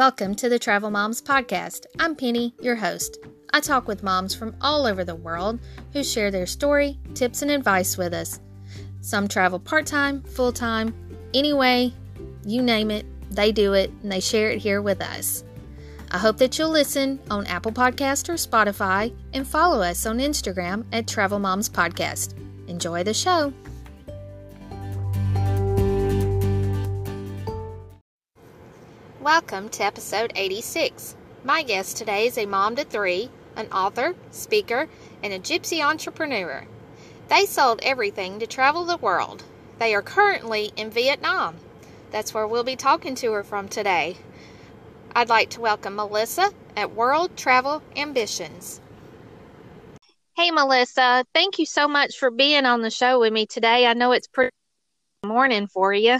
Welcome to the Travel Moms Podcast. I'm Penny, your host. I talk with moms from all over the world who share their story, tips, and advice with us. Some travel part time, full time, anyway, you name it, they do it, and they share it here with us. I hope that you'll listen on Apple Podcast or Spotify and follow us on Instagram at Travel Moms Podcast. Enjoy the show. Welcome to episode 86. My guest today is a mom to three, an author, speaker, and a gypsy entrepreneur. They sold everything to travel the world. They are currently in Vietnam. That's where we'll be talking to her from today. I'd like to welcome Melissa at World Travel Ambitions. Hey, Melissa, thank you so much for being on the show with me today. I know it's pretty morning for you.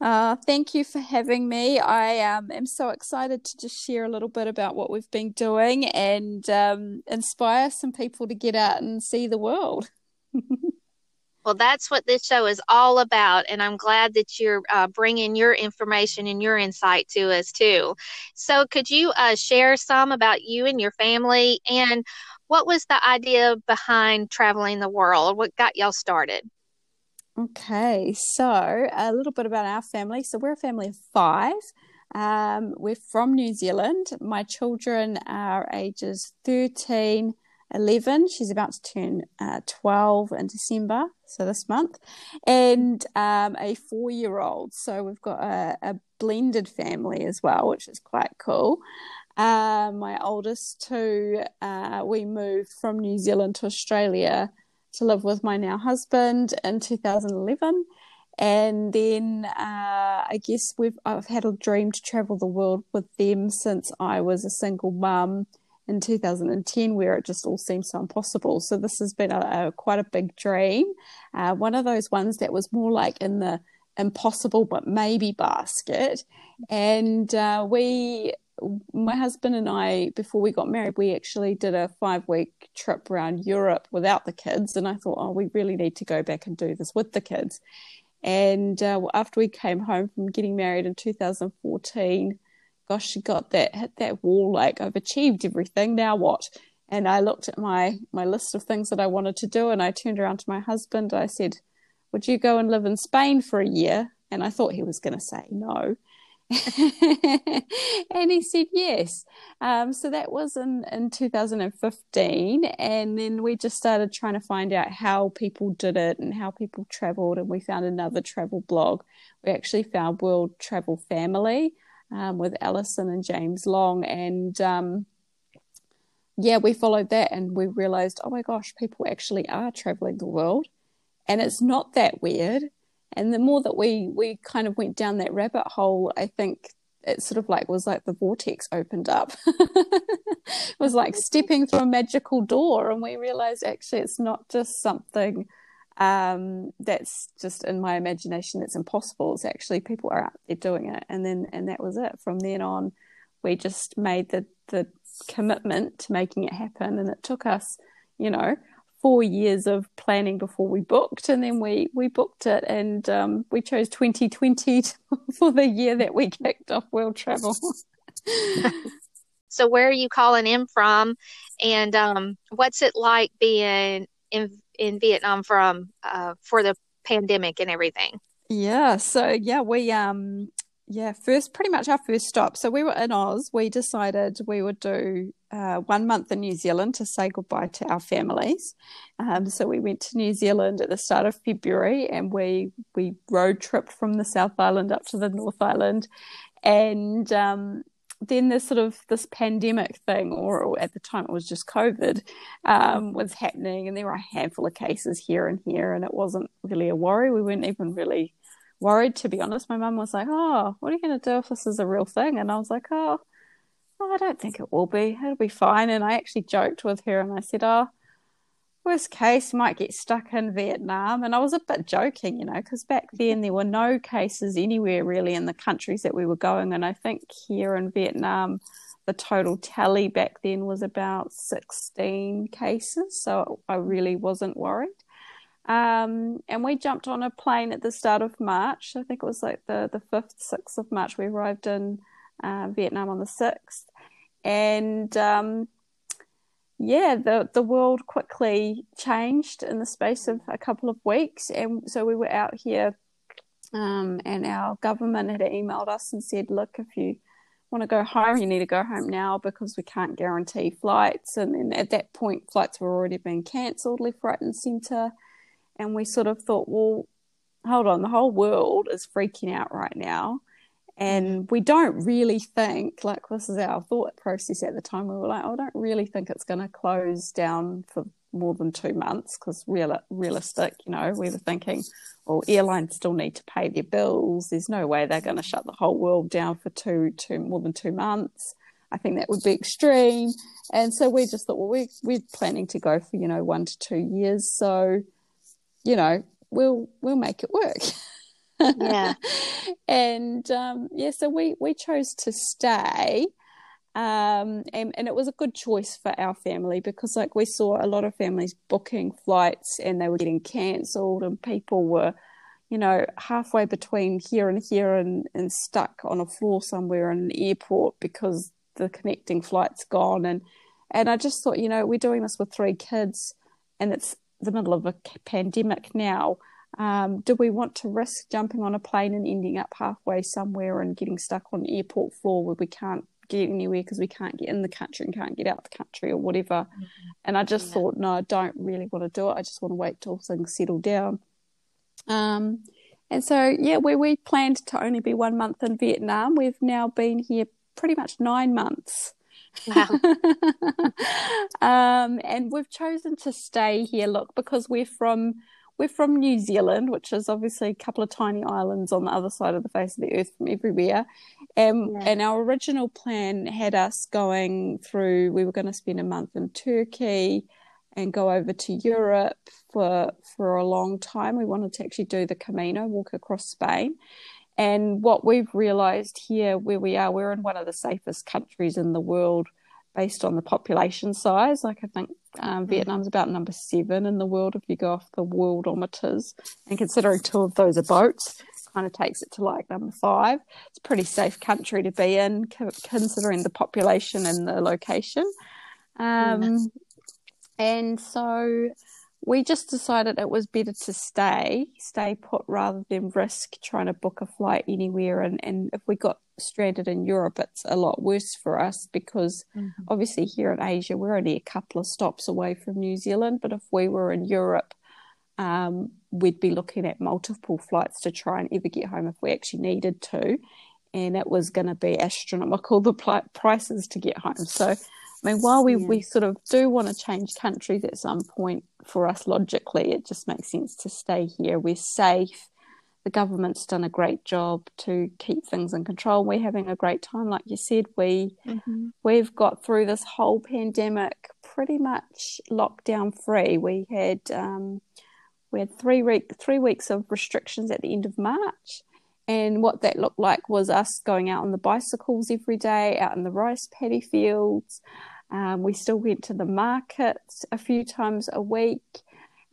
Uh, thank you for having me. I um, am so excited to just share a little bit about what we've been doing and um, inspire some people to get out and see the world. well, that's what this show is all about, and I'm glad that you're uh, bringing your information and your insight to us too. So, could you uh, share some about you and your family, and what was the idea behind traveling the world? What got y'all started? Okay, so a little bit about our family. So we're a family of five. Um, we're from New Zealand. My children are ages 13, 11. She's about to turn uh, 12 in December, so this month, and um, a four year old. So we've got a, a, blended family as well, which is quite cool. Uh, my oldest two, uh, we moved from New Zealand to Australia to live with my now husband in 2011 and then uh, I guess we've I've had a dream to travel the world with them since I was a single mum in 2010, where it just all seemed so impossible. So this has been a, a quite a big dream, uh, one of those ones that was more like in the impossible but maybe basket, and uh, we my husband and I, before we got married, we actually did a five week trip around Europe without the kids. And I thought, oh, we really need to go back and do this with the kids. And uh, after we came home from getting married in 2014, gosh, she got that, hit that wall like, I've achieved everything. Now what? And I looked at my, my list of things that I wanted to do. And I turned around to my husband. I said, Would you go and live in Spain for a year? And I thought he was going to say no. and he said yes. Um, so that was in, in 2015. And then we just started trying to find out how people did it and how people traveled. And we found another travel blog. We actually found World Travel Family um, with Alison and James Long. And um, yeah, we followed that and we realized, oh my gosh, people actually are traveling the world. And it's not that weird and the more that we we kind of went down that rabbit hole i think it sort of like was like the vortex opened up. It was like stepping through a magical door and we realized actually it's not just something um, that's just in my imagination it's impossible. It's actually people are out there doing it. And then and that was it. From then on we just made the the commitment to making it happen. And it took us you know four years of planning before we booked, and then we we booked it, and um, we chose 2020 for the year that we kicked off world travel. so, where are you calling in from, and um, what's it like being in in Vietnam from uh, for the pandemic and everything? Yeah, so yeah, we um yeah, first pretty much our first stop. So we were in Oz. We decided we would do uh, one month in New Zealand to say goodbye to our families. Um, so we went to New Zealand at the start of February, and we we road tripped from the South Island up to the North Island, and um, then this sort of this pandemic thing, or, at the time it was just COVID, um, was happening, and there were a handful of cases here and here, and it wasn't really a worry. We weren't even really worried, to be honest. My mum was like, Oh, what are you going to do if this is a real thing? And I was like, Oh, oh, I don't think it will be. It'll be fine. And I actually joked with her and I said, Oh, worst case, might get stuck in Vietnam. And I was a bit joking, you know, because back then there were no cases anywhere really in the countries that we were going. And I think here in Vietnam, the total tally back then was about 16 cases. So I really wasn't worried. Um, and we jumped on a plane at the start of March. I think it was like the, the 5th, 6th of March. We arrived in uh, Vietnam on the 6th. And um, yeah, the, the world quickly changed in the space of a couple of weeks. And so we were out here, um, and our government had emailed us and said, look, if you want to go home, you need to go home now because we can't guarantee flights. And then at that point, flights were already being cancelled left, right, and centre. And we sort of thought, well, hold on, the whole world is freaking out right now. And mm-hmm. we don't really think, like, this is our thought process at the time. We were like, oh, I don't really think it's going to close down for more than two months because real, realistic, you know, we were thinking, well, airlines still need to pay their bills. There's no way they're going to shut the whole world down for two, two more than two months. I think that would be extreme. And so we just thought, well, we, we're planning to go for, you know, one to two years. So, you know, we'll, we'll make it work. Yeah. and, um, yeah, so we, we chose to stay. Um, and, and it was a good choice for our family because like we saw a lot of families booking flights and they were getting cancelled and people were, you know, halfway between here and here and, and stuck on a floor somewhere in an airport because the connecting flight's gone. And, and I just thought, you know, we're doing this with three kids and it's the middle of a pandemic now. Um, do we want to risk jumping on a plane and ending up halfway somewhere and getting stuck on an airport floor where we can't get anywhere because we can't get in the country and can't get out the country or whatever. Mm-hmm. And I just yeah. thought, no, I don't really want to do it. I just want to wait till things settle down. Um, and so, yeah, where we planned to only be one month in Vietnam, we've now been here pretty much nine months. Wow. um, and we've chosen to stay here, look, because we're from we're from New Zealand, which is obviously a couple of tiny islands on the other side of the face of the earth from everywhere. Um, yeah. And our original plan had us going through, we were going to spend a month in Turkey and go over to Europe for for a long time. We wanted to actually do the Camino, walk across Spain. And what we've realized here, where we are, we're in one of the safest countries in the world based on the population size. Like I think um, mm. Vietnam's about number seven in the world if you go off the worldometers, and considering two of those are boats, kind of takes it to like number five. It's a pretty safe country to be in, considering the population and the location. Um, mm. And so we just decided it was better to stay, stay put rather than risk trying to book a flight anywhere. And, and if we got stranded in Europe, it's a lot worse for us because mm-hmm. obviously here in Asia, we're only a couple of stops away from New Zealand. But if we were in Europe, um, we'd be looking at multiple flights to try and ever get home if we actually needed to. And it was going to be astronomical, the pl- prices to get home. So, I mean, while we, yeah. we sort of do want to change countries at some point for us logically, it just makes sense to stay here. We're safe the government's done a great job to keep things in control. We're having a great time, like you said. We mm-hmm. we've got through this whole pandemic pretty much lockdown free. We had um, we had three week three weeks of restrictions at the end of March, and what that looked like was us going out on the bicycles every day, out in the rice paddy fields. Um, we still went to the market a few times a week.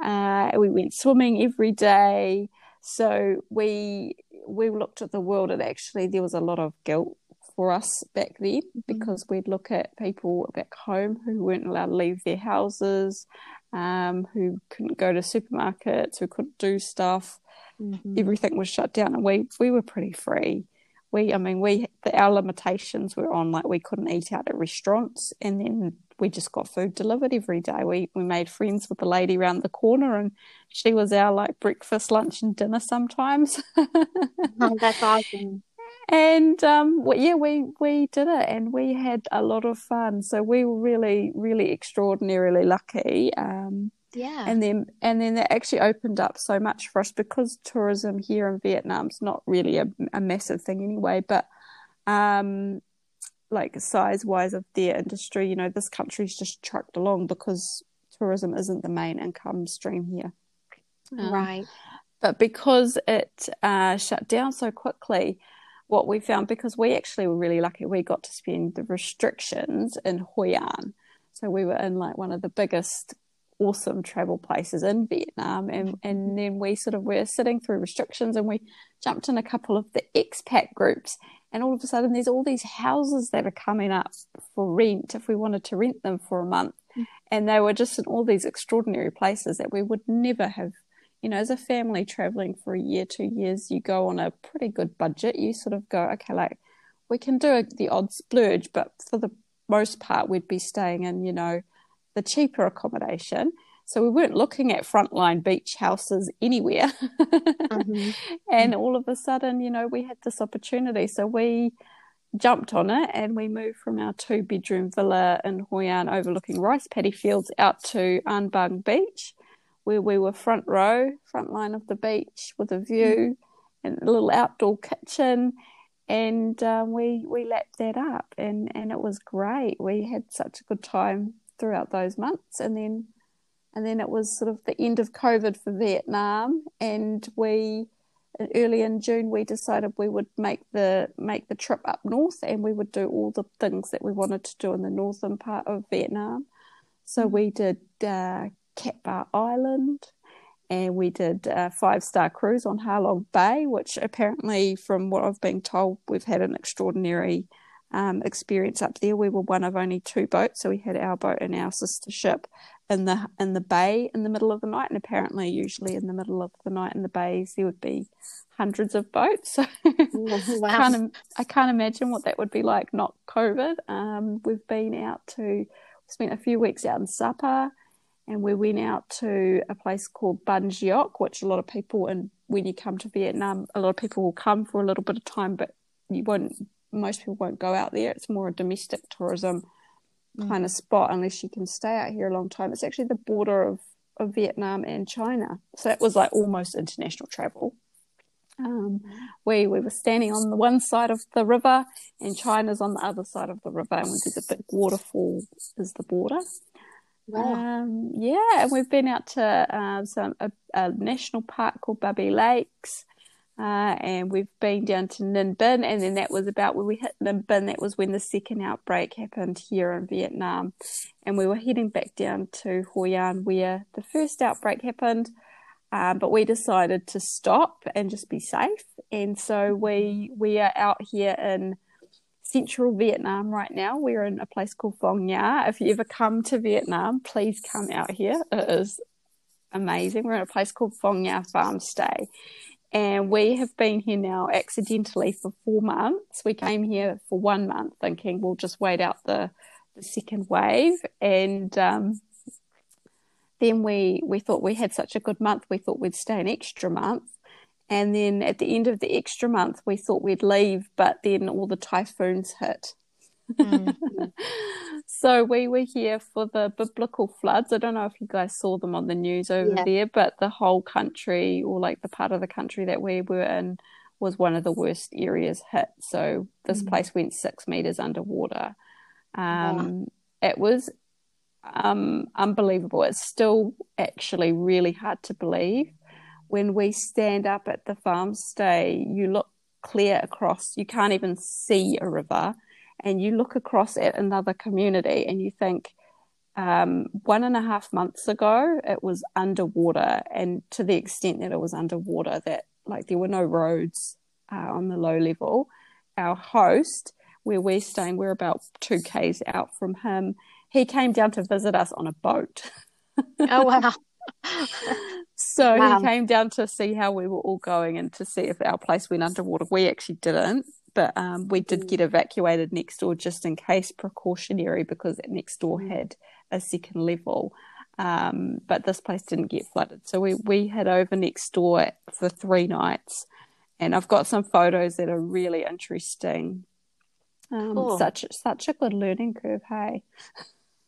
Uh, we went swimming every day. So we we looked at the world and actually there was a lot of guilt for us back then mm-hmm. because we'd look at people back home who weren't allowed to leave their houses, um, who couldn't go to supermarkets, who couldn't do stuff. Mm-hmm. Everything was shut down, and we we were pretty free. We, I mean, we the, our limitations were on like we couldn't eat out at restaurants, and then we just got food delivered every day. We we made friends with the lady around the corner, and she was our like breakfast, lunch, and dinner sometimes. oh, that's awesome. And um, well, yeah, we we did it, and we had a lot of fun. So we were really, really extraordinarily lucky. Um, yeah. And then and then that actually opened up so much for us because tourism here in Vietnam's not really a, a massive thing anyway, but um, like size wise of their industry, you know, this country's just trucked along because tourism isn't the main income stream here. Um, right. But because it uh, shut down so quickly, what we found, because we actually were really lucky, we got to spend the restrictions in Hoi An. So we were in like one of the biggest awesome travel places in Vietnam. And, and then we sort of were sitting through restrictions and we jumped in a couple of the expat groups. And all of a sudden, there's all these houses that are coming up for rent if we wanted to rent them for a month. Mm. And they were just in all these extraordinary places that we would never have. You know, as a family traveling for a year, two years, you go on a pretty good budget. You sort of go, okay, like we can do the odd splurge, but for the most part, we'd be staying in, you know, the cheaper accommodation. So we weren't looking at frontline beach houses anywhere. mm-hmm. And all of a sudden, you know, we had this opportunity. So we jumped on it and we moved from our two bedroom villa in Hoi An overlooking rice paddy fields out to An Bang Beach, where we were front row, front line of the beach with a view mm-hmm. and a little outdoor kitchen and um, we we lapped that up, and and it was great. We had such a good time throughout those months, and then and then it was sort of the end of COVID for Vietnam, and we early in June we decided we would make the make the trip up north, and we would do all the things that we wanted to do in the northern part of Vietnam. So mm-hmm. we did uh, Cat Ba Island, and we did a five star cruise on Ha Long Bay, which apparently, from what I've been told, we've had an extraordinary um, experience up there. We were one of only two boats, so we had our boat and our sister ship in the in the bay in the middle of the night, and apparently, usually in the middle of the night in the bays, there would be hundreds of boats. So wow. can't, I can't imagine what that would be like. Not COVID. Um, we've been out to spent a few weeks out in Sapa and we went out to a place called Ban Gioc, which a lot of people, and when you come to Vietnam, a lot of people will come for a little bit of time, but you won't. Most people won't go out there. It's more a domestic tourism mm. kind of spot, unless you can stay out here a long time. It's actually the border of of Vietnam and China, so that was like almost international travel. Um, we we were standing on the one side of the river, and China's on the other side of the river, and there's a big waterfall is the border. Wow. Um, yeah, and we've been out to uh, some a, a, national park called Be Lakes, uh, and we've been down to Ninh Binh, and then that was about when we hit Ninh Binh. That was when the second outbreak happened here in Vietnam, and we were heading back down to Hoi An where the first outbreak happened. Um, but we decided to stop and just be safe, and so we we are out here in central Vietnam right now. We're in a place called Phong Nha. If you ever come to Vietnam, please come out here. It is amazing. We're in a place called Phong Nha Farm Stay. And we have been here now accidentally for four months. We came here for one month thinking we'll just wait out the, the second wave. And um, then we, we thought we had such a good month, we thought we'd stay an extra month. And then at the end of the extra month, we thought we'd leave, but then all the typhoons hit. Mm-hmm. so we were here for the biblical floods. I don't know if you guys saw them on the news over yeah. there, but the whole country, or like the part of the country that we were in, was one of the worst areas hit. So this mm-hmm. place went six meters underwater. Um, wow. It was um, unbelievable. It's still actually really hard to believe when we stand up at the farm stay, you look clear across, you can't even see a river, and you look across at another community and you think, um, one and a half months ago, it was underwater, and to the extent that it was underwater, that like there were no roads uh, on the low level. Our host, where we're staying, we're about two k's out from him. He came down to visit us on a boat. Oh wow! So wow. he came down to see how we were all going and to see if our place went underwater. We actually didn't, but um, we did get evacuated next door just in case, precautionary, because next door mm. had a second level. Um, but this place didn't get flooded. So we, we had over next door for three nights. And I've got some photos that are really interesting. Um, cool. Such such a good learning curve, hey.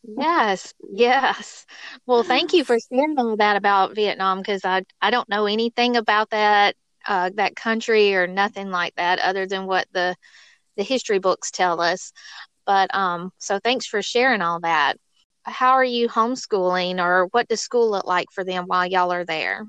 Yes, yes. Well, thank you for sharing all that about Vietnam because I I don't know anything about that uh, that country or nothing like that other than what the the history books tell us. But um, so thanks for sharing all that. How are you homeschooling, or what does school look like for them while y'all are there?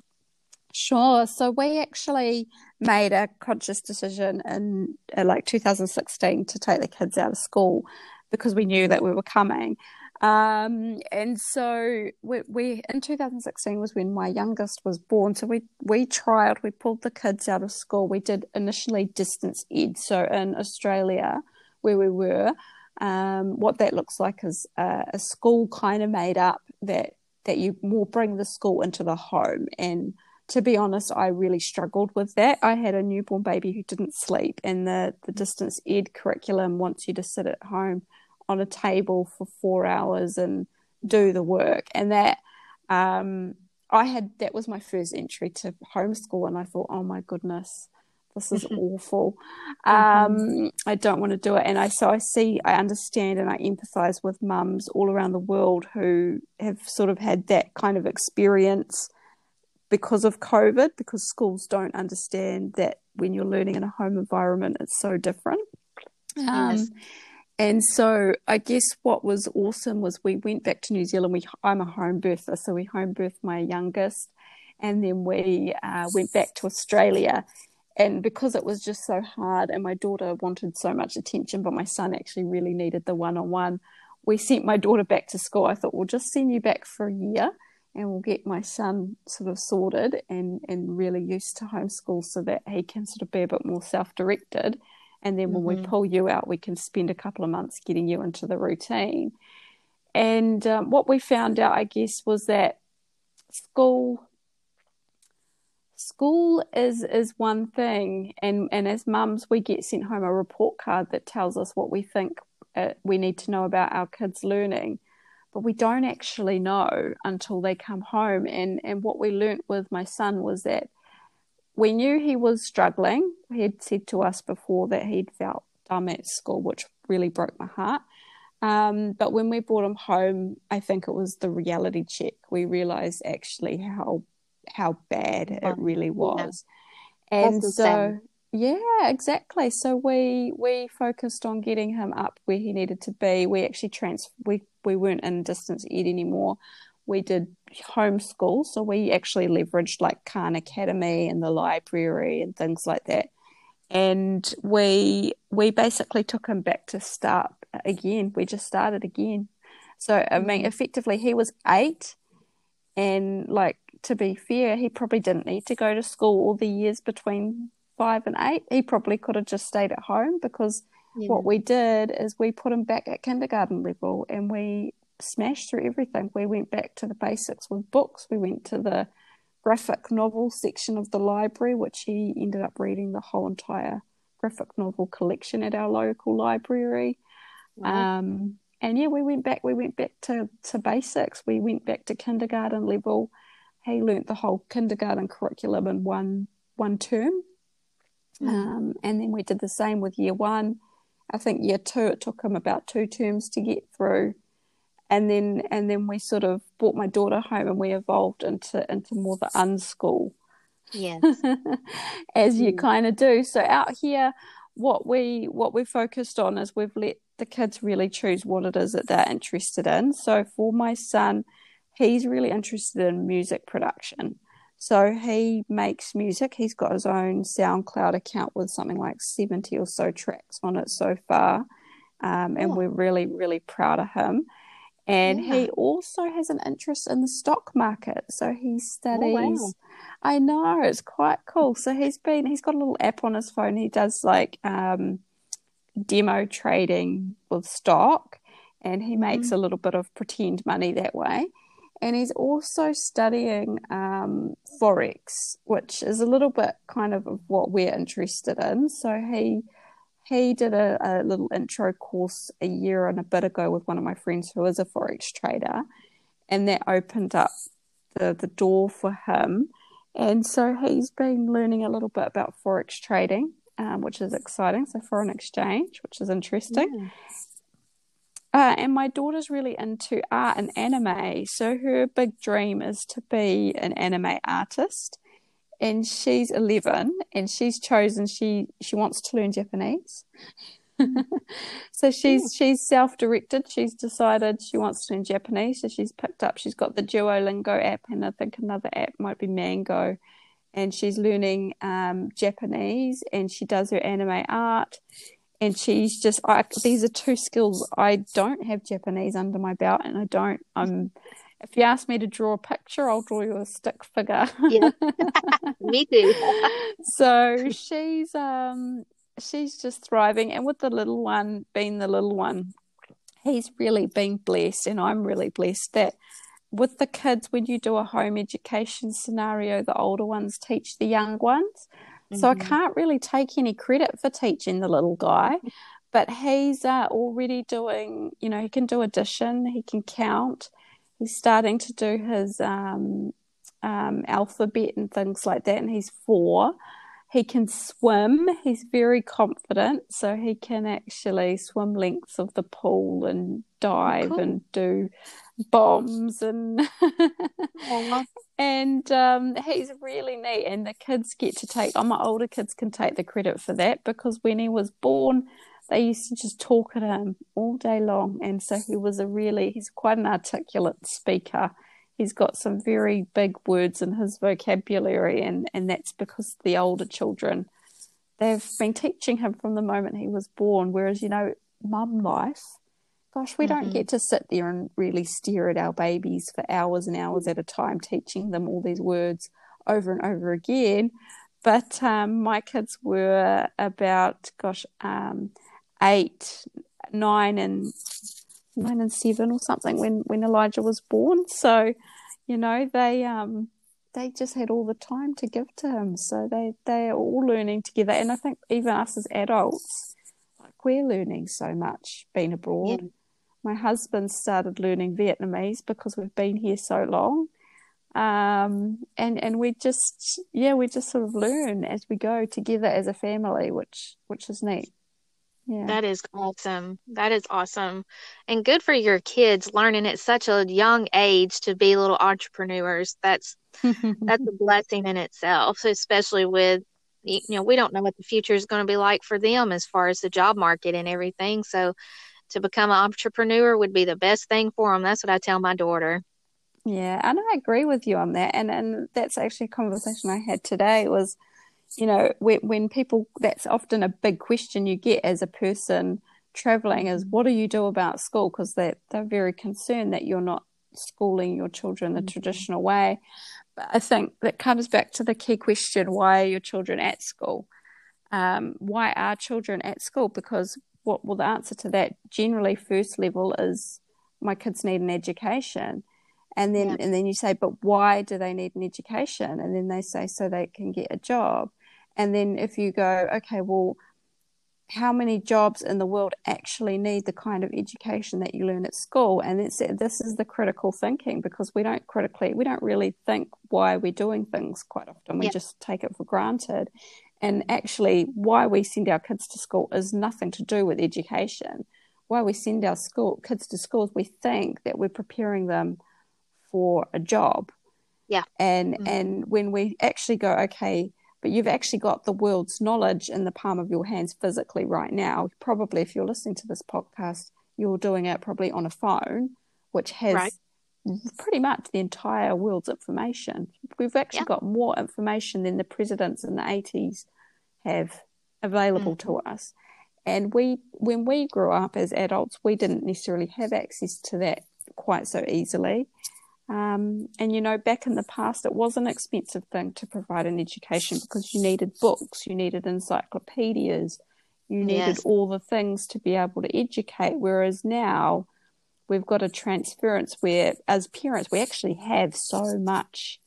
Sure. So we actually made a conscious decision in uh, like 2016 to take the kids out of school because we knew that we were coming. Um, and so we, we in 2016 was when my youngest was born. So we we trialed, we pulled the kids out of school. We did initially distance ed. So in Australia, where we were, um, what that looks like is a, a school kind of made up that that you will bring the school into the home and to be honest, I really struggled with that. I had a newborn baby who didn't sleep, and the, the distance ed curriculum wants you to sit at home on a table for four hours and do the work. And that um, I had that was my first entry to homeschool, and I thought, oh my goodness, this is awful. Um, I don't want to do it. And I so I see, I understand, and I empathise with mums all around the world who have sort of had that kind of experience because of COVID, because schools don't understand that when you're learning in a home environment, it's so different. Yes. And so I guess what was awesome was we went back to New Zealand. We I'm a home birther, so we home birthed my youngest, and then we uh, went back to Australia. And because it was just so hard, and my daughter wanted so much attention, but my son actually really needed the one on one, we sent my daughter back to school. I thought we'll just send you back for a year, and we'll get my son sort of sorted and and really used to homeschool so that he can sort of be a bit more self directed and then when mm-hmm. we pull you out, we can spend a couple of months getting you into the routine. And um, what we found out, I guess, was that school school is is one thing, and and as mums, we get sent home a report card that tells us what we think uh, we need to know about our kids' learning. But we don't actually know until they come home. And, and what we learnt with my son was that we knew he was struggling. He had said to us before that he'd felt dumb at school, which really broke my heart. Um, but when we brought him home, I think it was the reality check. We realized actually how how bad it really was. Yeah. And so yeah, exactly. So we we focused on getting him up where he needed to be. We actually trans we we weren't in distance ed anymore we did homeschool. So we actually leveraged like Khan Academy and the library and things like that. And we we basically took him back to start again. We just started again. So I mean, mm-hmm. effectively, he was eight, and like to be fair, he probably didn't need to go to school all the years between five and eight. He probably could have just stayed at home because yeah. what we did is we put him back at kindergarten level, and we smashed through everything. We went back to the basics with books. We went to the graphic novel section of the library, which he ended up reading the whole entire graphic novel collection at our local library. Wow. Um, and yeah, we went back. We went back to, to basics. We went back to kindergarten level. He learnt the whole kindergarten curriculum in one one term, mm. um, and then we did the same with year one. I think year two it took him about two terms to get through and then and then we sort of brought my daughter home and we evolved into into more the unschool. Yes. As mm. you kind of do. So out here what we what we focused on is we've let the kids really choose what it is that they're interested in. So for my son he's really interested in music production. So he makes music. He's got his own soundcloud account with something like 70 or so tracks on it so far. Um, and oh. we're really really proud of him and yeah. he also has an interest in the stock market. So he studies. Oh, wow. I know it's quite cool. So he's been he's got a little app on his phone. He does like um, demo trading with stock, and he makes mm. a little bit of pretend money that way. And he's also studying um, forex, which is a little bit kind of what we're interested in. So he he did a, a little intro course a year and a bit ago with one of my friends who is a forex trader, and that opened up the the door for him. And so he's been learning a little bit about forex trading, um, which is exciting. So foreign exchange, which is interesting. Yeah. Uh, and my daughter's really into art and anime. So her big dream is to be an anime artist and she's 11 and she's chosen she she wants to learn japanese. So she's she's self-directed. She's decided she wants to learn japanese. So she's picked up she's got the duolingo app and i think another app might be mango. And she's learning um, japanese and she does her anime art. And she's just I, these are two skills. I don't have Japanese under my belt, and I don't. I'm if you ask me to draw a picture, I'll draw you a stick figure. Yeah, me too. so she's um she's just thriving, and with the little one being the little one, he's really been blessed, and I'm really blessed that with the kids when you do a home education scenario, the older ones teach the young ones. So mm-hmm. I can't really take any credit for teaching the little guy, but he's uh, already doing, you know, he can do addition, he can count, he's starting to do his um, um, alphabet and things like that, and he's four. He can swim. He's very confident, so he can actually swim lengths of the pool and dive cool. and do bombs and and um, he's really neat. And the kids get to take. Oh, my older kids can take the credit for that because when he was born, they used to just talk at him all day long. And so he was a really, he's quite an articulate speaker. He's got some very big words in his vocabulary, and, and that's because the older children, they've been teaching him from the moment he was born. Whereas, you know, mum life, gosh, we mm-hmm. don't get to sit there and really stare at our babies for hours and hours at a time, teaching them all these words over and over again. But um, my kids were about, gosh, um, eight, nine, and nine and seven or something when when Elijah was born. So, you know, they um they just had all the time to give to him. So they they are all learning together, and I think even us as adults, like we're learning so much being abroad. Yeah. My husband started learning Vietnamese because we've been here so long. Um, and and we just yeah we just sort of learn as we go together as a family, which which is neat. Yeah. That is awesome. That is awesome. And good for your kids learning at such a young age to be little entrepreneurs. That's that's a blessing in itself, so especially with you know, we don't know what the future is going to be like for them as far as the job market and everything. So to become an entrepreneur would be the best thing for them. That's what I tell my daughter. Yeah, and I agree with you on that. And and that's actually a conversation I had today was you know, when, when people, that's often a big question you get as a person traveling is what do you do about school? Because they're, they're very concerned that you're not schooling your children the mm-hmm. traditional way. But I think that comes back to the key question why are your children at school? Um, why are children at school? Because what well, the answer to that generally first level is my kids need an education and then yeah. and then you say but why do they need an education and then they say so they can get a job and then if you go, okay, well, how many jobs in the world actually need the kind of education that you learn at school? And it's, this is the critical thinking because we don't critically, we don't really think why we're doing things quite often. We yeah. just take it for granted. And actually, why we send our kids to school is nothing to do with education. Why we send our school kids to schools, we think that we're preparing them for a job. Yeah. And mm-hmm. and when we actually go, okay, but you've actually got the world's knowledge in the palm of your hands physically right now. Probably, if you're listening to this podcast, you're doing it probably on a phone, which has right. pretty much the entire world's information. We've actually yeah. got more information than the presidents in the 80s have available mm-hmm. to us. And we, when we grew up as adults, we didn't necessarily have access to that quite so easily. Um, and you know, back in the past, it was an expensive thing to provide an education because you needed books, you needed encyclopedias, you needed yes. all the things to be able to educate. Whereas now, we've got a transference where, as parents, we actually have so much,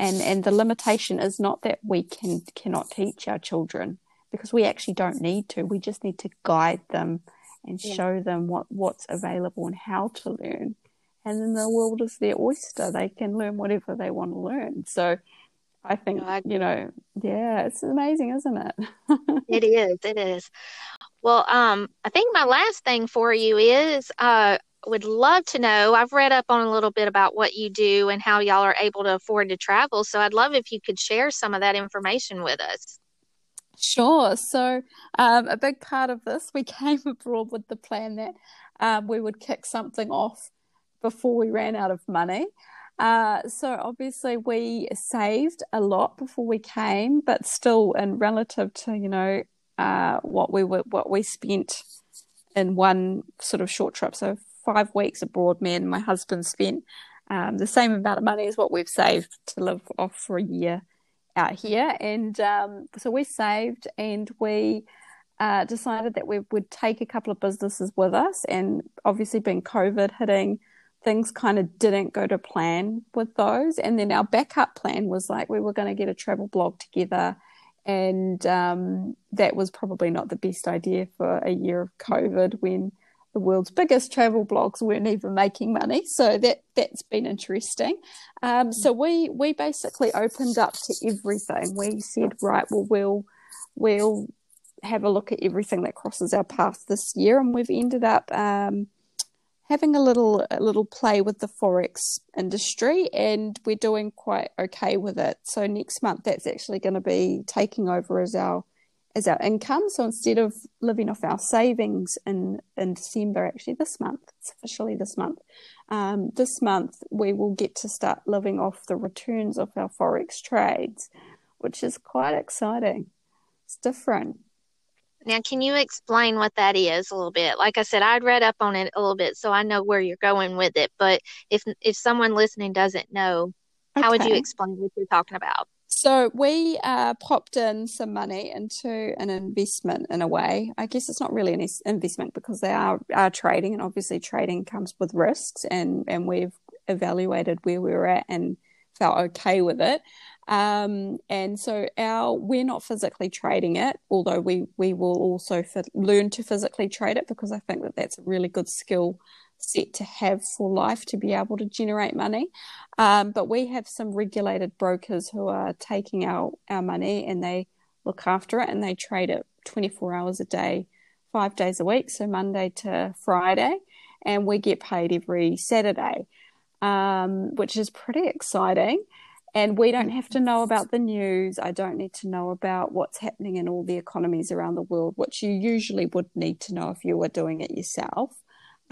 and and the limitation is not that we can cannot teach our children because we actually don't need to. We just need to guide them and yeah. show them what what's available and how to learn and then the world is their oyster. They can learn whatever they want to learn. So I think, you know, yeah, it's amazing, isn't it? it is. It is. Well, um, I think my last thing for you is uh would love to know. I've read up on a little bit about what you do and how y'all are able to afford to travel. So I'd love if you could share some of that information with us. Sure. So, um, a big part of this, we came abroad with the plan that um, we would kick something off before we ran out of money. Uh, so obviously we saved a lot before we came, but still, in relative to you know uh, what we were what we spent in one sort of short trip. So five weeks abroad, me and my husband spent um, the same amount of money as what we've saved to live off for a year out here. And um, so we saved and we uh, decided that we would take a couple of businesses with us. And obviously, being COVID hitting, things kind of didn't go to plan with those. And then our backup plan was like we were going to get a travel blog together. And um, that was probably not the best idea for a year of COVID when the world's biggest travel blogs weren't even making money. So that that's been interesting. Um, so we we basically opened up to everything. We said, right, well we'll we'll have a look at everything that crosses our path this year, and we've ended up um, having a little a little play with the forex industry, and we're doing quite okay with it. So next month, that's actually going to be taking over as our as our income. So instead of living off our savings in, in December, actually this month, it's officially this month, um, this month we will get to start living off the returns of our Forex trades, which is quite exciting. It's different. Now, can you explain what that is a little bit? Like I said, I'd read up on it a little bit, so I know where you're going with it. But if if someone listening doesn't know, how would you explain what you're talking about? So we uh, popped in some money into an investment in a way. I guess it's not really an investment because they are, are trading, and obviously trading comes with risks. And and we've evaluated where we were at and felt okay with it. Um, and so our we're not physically trading it, although we we will also learn to physically trade it because I think that that's a really good skill set to have for life to be able to generate money. Um, but we have some regulated brokers who are taking our, our money and they look after it and they trade it 24 hours a day, five days a week, so Monday to Friday. And we get paid every Saturday, um, which is pretty exciting. And we don't have to know about the news. I don't need to know about what's happening in all the economies around the world, which you usually would need to know if you were doing it yourself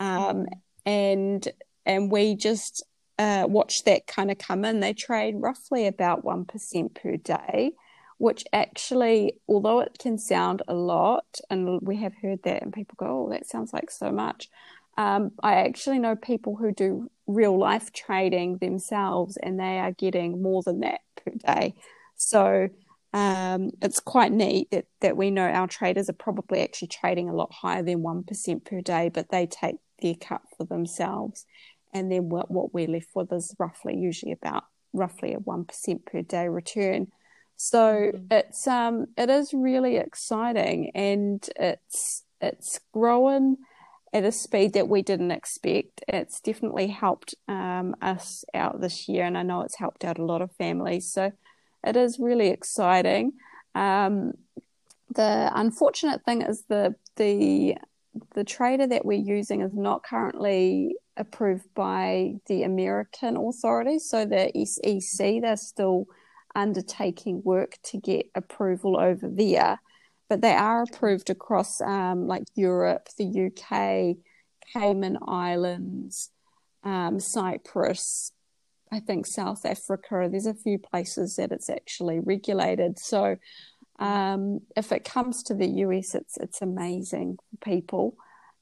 um, and and we just uh, watch that kind of come in. They trade roughly about one percent per day, which actually, although it can sound a lot, and we have heard that, and people go, "Oh, that sounds like so much." Um, I actually know people who do real life trading themselves, and they are getting more than that per day. So um, it's quite neat that, that we know our traders are probably actually trading a lot higher than 1% per day, but they take their cut for themselves. And then what, what we're left with is roughly, usually about roughly a 1% per day return. So mm-hmm. it's um it is really exciting and it's it's growing at a speed that we didn't expect. It's definitely helped um, us out this year, and I know it's helped out a lot of families. So it is really exciting. Um, the unfortunate thing is the the the trader that we're using is not currently approved by the American authorities. So the SEC, they're still undertaking work to get approval over there, but they are approved across um, like Europe, the UK, Cayman Islands, um, Cyprus, I think South Africa. There's a few places that it's actually regulated. So um, if it comes to the US, it's it's amazing for people.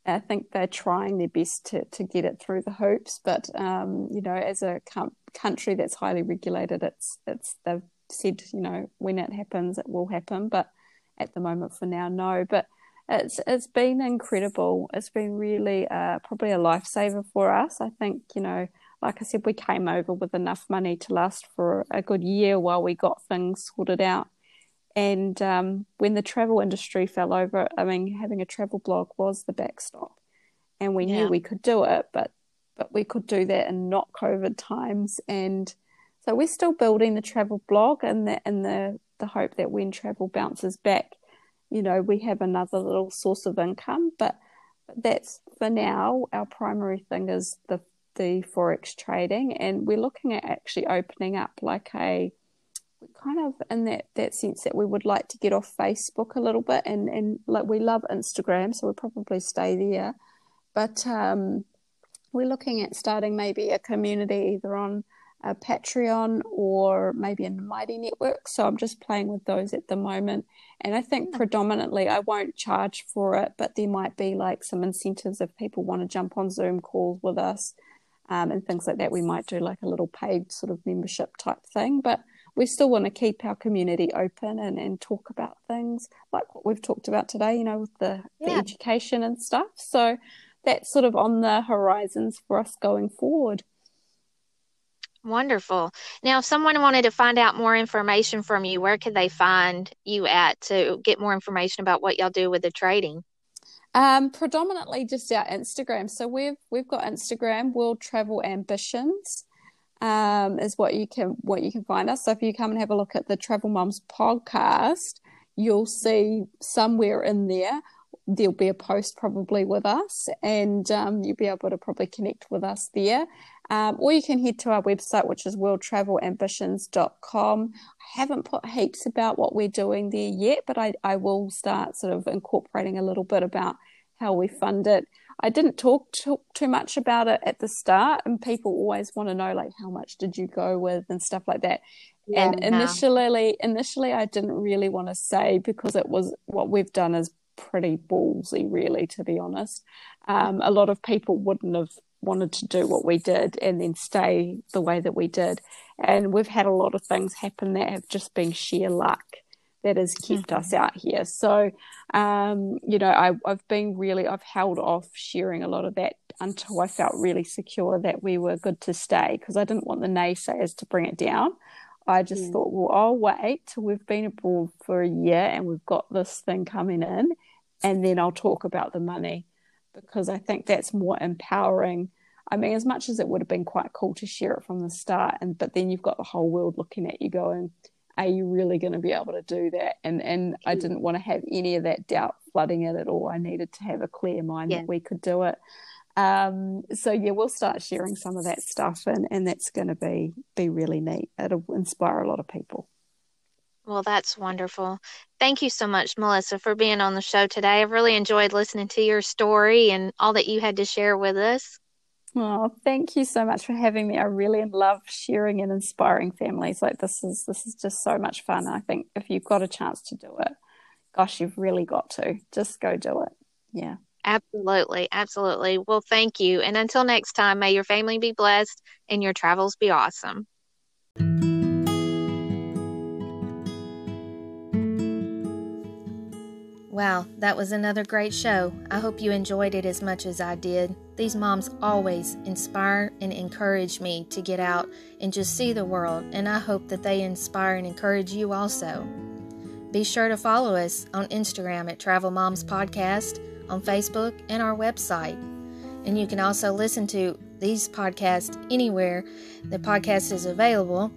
I think they're trying their best to, to get it through the hoops, but um, you know, as a com- country that's highly regulated, it's it's they've said you know when it happens, it will happen, but at the moment, for now, no. But it's it's been incredible. It's been really uh, probably a lifesaver for us. I think you know like I said, we came over with enough money to last for a good year while we got things sorted out. And um, when the travel industry fell over, I mean, having a travel blog was the backstop, and we yeah. knew we could do it, but but we could do that in not COVID times. And so we're still building the travel blog, and the in the the hope that when travel bounces back, you know, we have another little source of income. But that's for now. Our primary thing is the the forex trading, and we're looking at actually opening up like a kind of in that that sense that we would like to get off Facebook a little bit, and and like we love Instagram, so we'll probably stay there, but um, we're looking at starting maybe a community either on a Patreon or maybe a Mighty Network. So I'm just playing with those at the moment. And I think predominantly I won't charge for it, but there might be like some incentives if people want to jump on Zoom calls with us um, and things like that. We might do like a little paid sort of membership type thing. But we still want to keep our community open and, and talk about things like what we've talked about today, you know, with the, yeah. the education and stuff. So that's sort of on the horizons for us going forward. Wonderful. Now, if someone wanted to find out more information from you, where could they find you at to get more information about what y'all do with the trading? Um, predominantly just our Instagram. So we've we've got Instagram, World Travel Ambitions, um, is what you can what you can find us. So if you come and have a look at the Travel Mums podcast, you'll see somewhere in there there'll be a post probably with us, and um, you'll be able to probably connect with us there. Um, or you can head to our website, which is worldtravelambitions.com. I haven't put heaps about what we're doing there yet, but I, I will start sort of incorporating a little bit about how we fund it. I didn't talk too, too much about it at the start, and people always want to know like how much did you go with and stuff like that. Yeah, and initially, no. initially, I didn't really want to say because it was what we've done is pretty ballsy, really, to be honest. Um, a lot of people wouldn't have wanted to do what we did and then stay the way that we did. And we've had a lot of things happen that have just been sheer luck that has kept mm-hmm. us out here. So, um, you know, I, I've been really, I've held off sharing a lot of that until I felt really secure that we were good to stay because I didn't want the naysayers to bring it down. I just mm. thought, well, I'll wait till we've been abroad for a year and we've got this thing coming in, and then I'll talk about the money because I think that's more empowering. I mean, as much as it would have been quite cool to share it from the start, and but then you've got the whole world looking at you going, "Are you really going to be able to do that?" And and I didn't want to have any of that doubt flooding it at all. I needed to have a clear mind yeah. that we could do it. Um, so yeah, we'll start sharing some of that stuff, and and that's going to be be really neat. It'll inspire a lot of people. Well, that's wonderful. Thank you so much, Melissa, for being on the show today. I've really enjoyed listening to your story and all that you had to share with us. Oh, thank you so much for having me. I really love sharing and inspiring families. Like this is this is just so much fun. I think if you've got a chance to do it, gosh, you've really got to. Just go do it. Yeah. Absolutely. Absolutely. Well, thank you. And until next time, may your family be blessed and your travels be awesome. Wow, that was another great show. I hope you enjoyed it as much as I did. These moms always inspire and encourage me to get out and just see the world, and I hope that they inspire and encourage you also. Be sure to follow us on Instagram at Travel Moms Podcast, on Facebook, and our website. And you can also listen to these podcasts anywhere the podcast is available.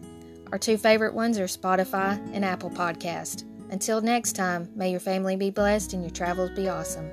Our two favorite ones are Spotify and Apple Podcast. Until next time, may your family be blessed and your travels be awesome.